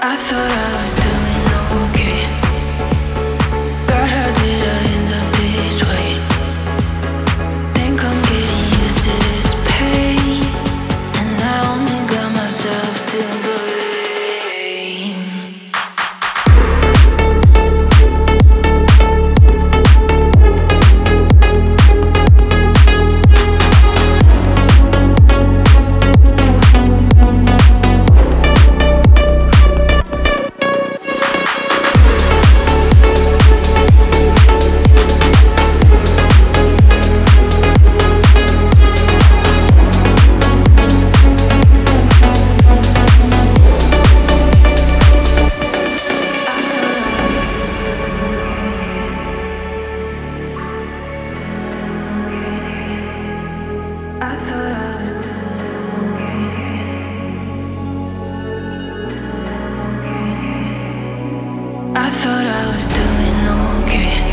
I thought I was done. I thought I was doing okay.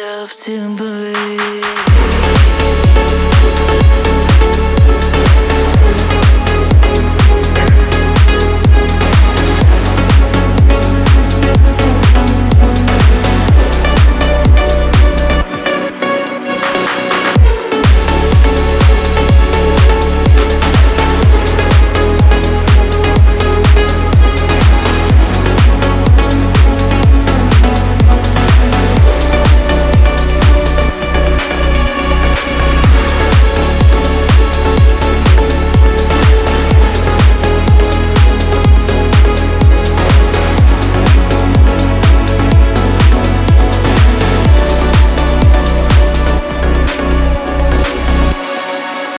myself to believe.